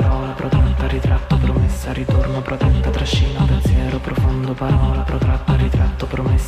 parola protratta, ritratto, promessa, ritorno, protetta, trascina, pensiero profondo, parola protratta, ritratto,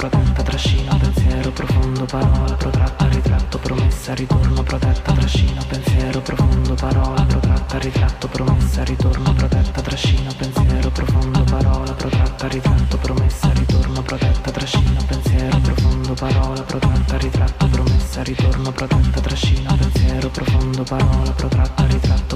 protetta, trascina, pensiero, profondo, parola, protratta, ritratto, promessa, ritorno, protetta, trascina, pensiero, profondo, parola, protratta, ritratto, promessa, ritorno, protetta, trascina, pensiero, profondo, parola, protratta, ritratto, promessa, ritorno, protetta, trascina, pensiero, profondo, parola, protratta, ritratto, promessa, ritorno, protetta, trascina, pensiero, profondo, parola, protratta, ritratto,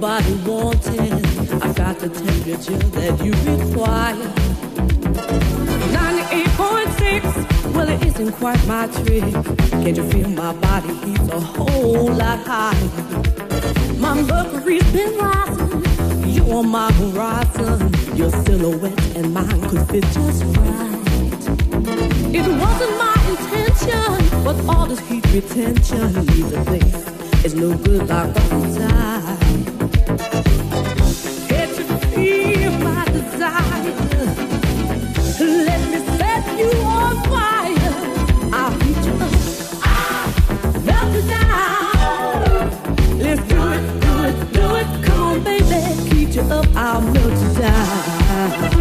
body wanting. I got the temperature that you require. 98.6, well, it isn't quite my trick. Can't you feel my body heat's a whole lot higher? My mercury's been rising. You on my horizon. Your silhouette and mine could fit just right. It wasn't my intention, but all this heat retention leaves a place. It's no good like inside. future of our melted